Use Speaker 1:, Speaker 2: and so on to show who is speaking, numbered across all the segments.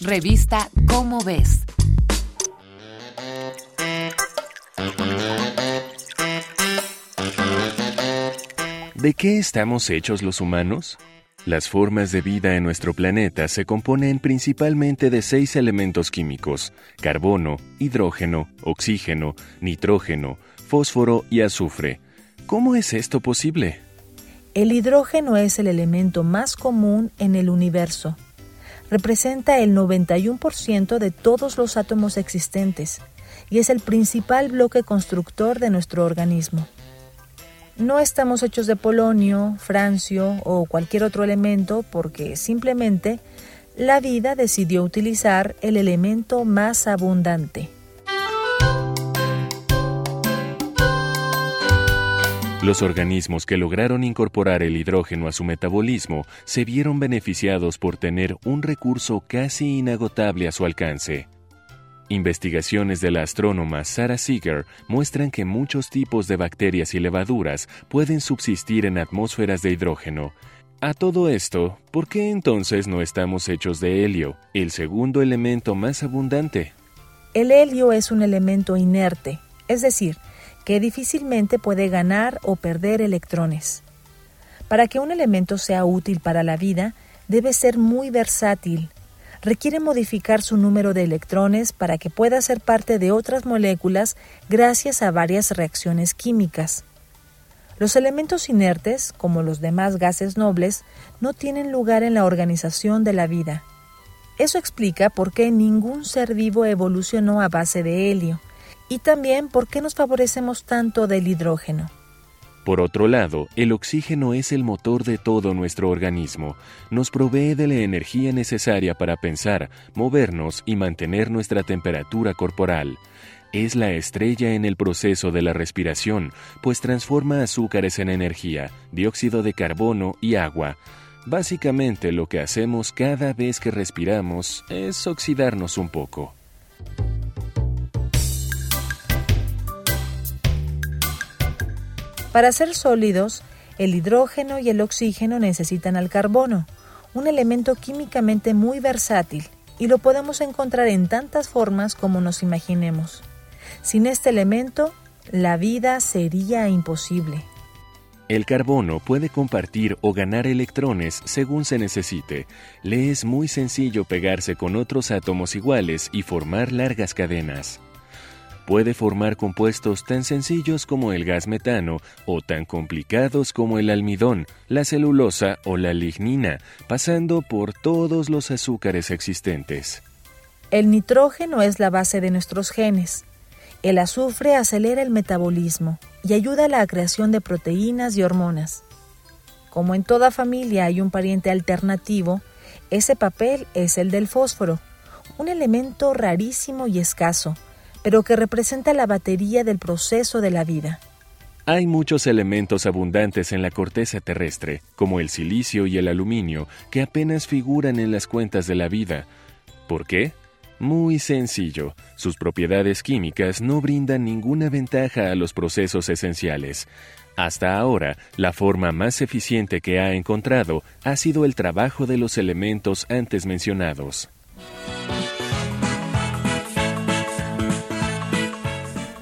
Speaker 1: Revista Cómo ves.
Speaker 2: ¿De qué estamos hechos los humanos? Las formas de vida en nuestro planeta se componen principalmente de seis elementos químicos, carbono, hidrógeno, oxígeno, nitrógeno, fósforo y azufre. ¿Cómo es esto posible?
Speaker 3: El hidrógeno es el elemento más común en el universo. Representa el 91% de todos los átomos existentes y es el principal bloque constructor de nuestro organismo. No estamos hechos de polonio, francio o cualquier otro elemento porque simplemente la vida decidió utilizar el elemento más abundante.
Speaker 2: Los organismos que lograron incorporar el hidrógeno a su metabolismo se vieron beneficiados por tener un recurso casi inagotable a su alcance. Investigaciones de la astrónoma Sarah Seeger muestran que muchos tipos de bacterias y levaduras pueden subsistir en atmósferas de hidrógeno. A todo esto, ¿por qué entonces no estamos hechos de helio, el segundo elemento más abundante?
Speaker 3: El helio es un elemento inerte, es decir, que difícilmente puede ganar o perder electrones. Para que un elemento sea útil para la vida, debe ser muy versátil, requiere modificar su número de electrones para que pueda ser parte de otras moléculas gracias a varias reacciones químicas. Los elementos inertes, como los demás gases nobles, no tienen lugar en la organización de la vida. Eso explica por qué ningún ser vivo evolucionó a base de helio, y también por qué nos favorecemos tanto del hidrógeno.
Speaker 2: Por otro lado, el oxígeno es el motor de todo nuestro organismo. Nos provee de la energía necesaria para pensar, movernos y mantener nuestra temperatura corporal. Es la estrella en el proceso de la respiración, pues transforma azúcares en energía, dióxido de carbono y agua. Básicamente lo que hacemos cada vez que respiramos es oxidarnos un poco.
Speaker 3: Para ser sólidos, el hidrógeno y el oxígeno necesitan al carbono, un elemento químicamente muy versátil, y lo podemos encontrar en tantas formas como nos imaginemos. Sin este elemento, la vida sería imposible.
Speaker 2: El carbono puede compartir o ganar electrones según se necesite. Le es muy sencillo pegarse con otros átomos iguales y formar largas cadenas puede formar compuestos tan sencillos como el gas metano o tan complicados como el almidón, la celulosa o la lignina, pasando por todos los azúcares existentes.
Speaker 3: El nitrógeno es la base de nuestros genes. El azufre acelera el metabolismo y ayuda a la creación de proteínas y hormonas. Como en toda familia hay un pariente alternativo, ese papel es el del fósforo, un elemento rarísimo y escaso, pero que representa la batería del proceso de la vida.
Speaker 2: Hay muchos elementos abundantes en la corteza terrestre, como el silicio y el aluminio, que apenas figuran en las cuentas de la vida. ¿Por qué? Muy sencillo, sus propiedades químicas no brindan ninguna ventaja a los procesos esenciales. Hasta ahora, la forma más eficiente que ha encontrado ha sido el trabajo de los elementos antes mencionados.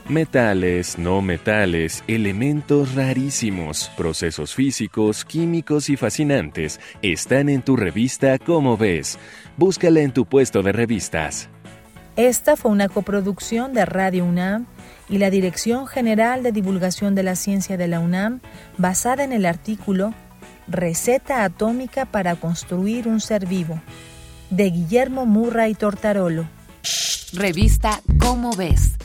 Speaker 2: Metales, no metales, elementos rarísimos, procesos físicos, químicos y fascinantes están en tu revista Como ves. Búscala en tu puesto de revistas.
Speaker 3: Esta fue una coproducción de Radio UNAM y la Dirección General de Divulgación de la Ciencia de la UNAM, basada en el artículo Receta atómica para construir un ser vivo, de Guillermo Murray Tortarolo.
Speaker 1: Revista Cómo ves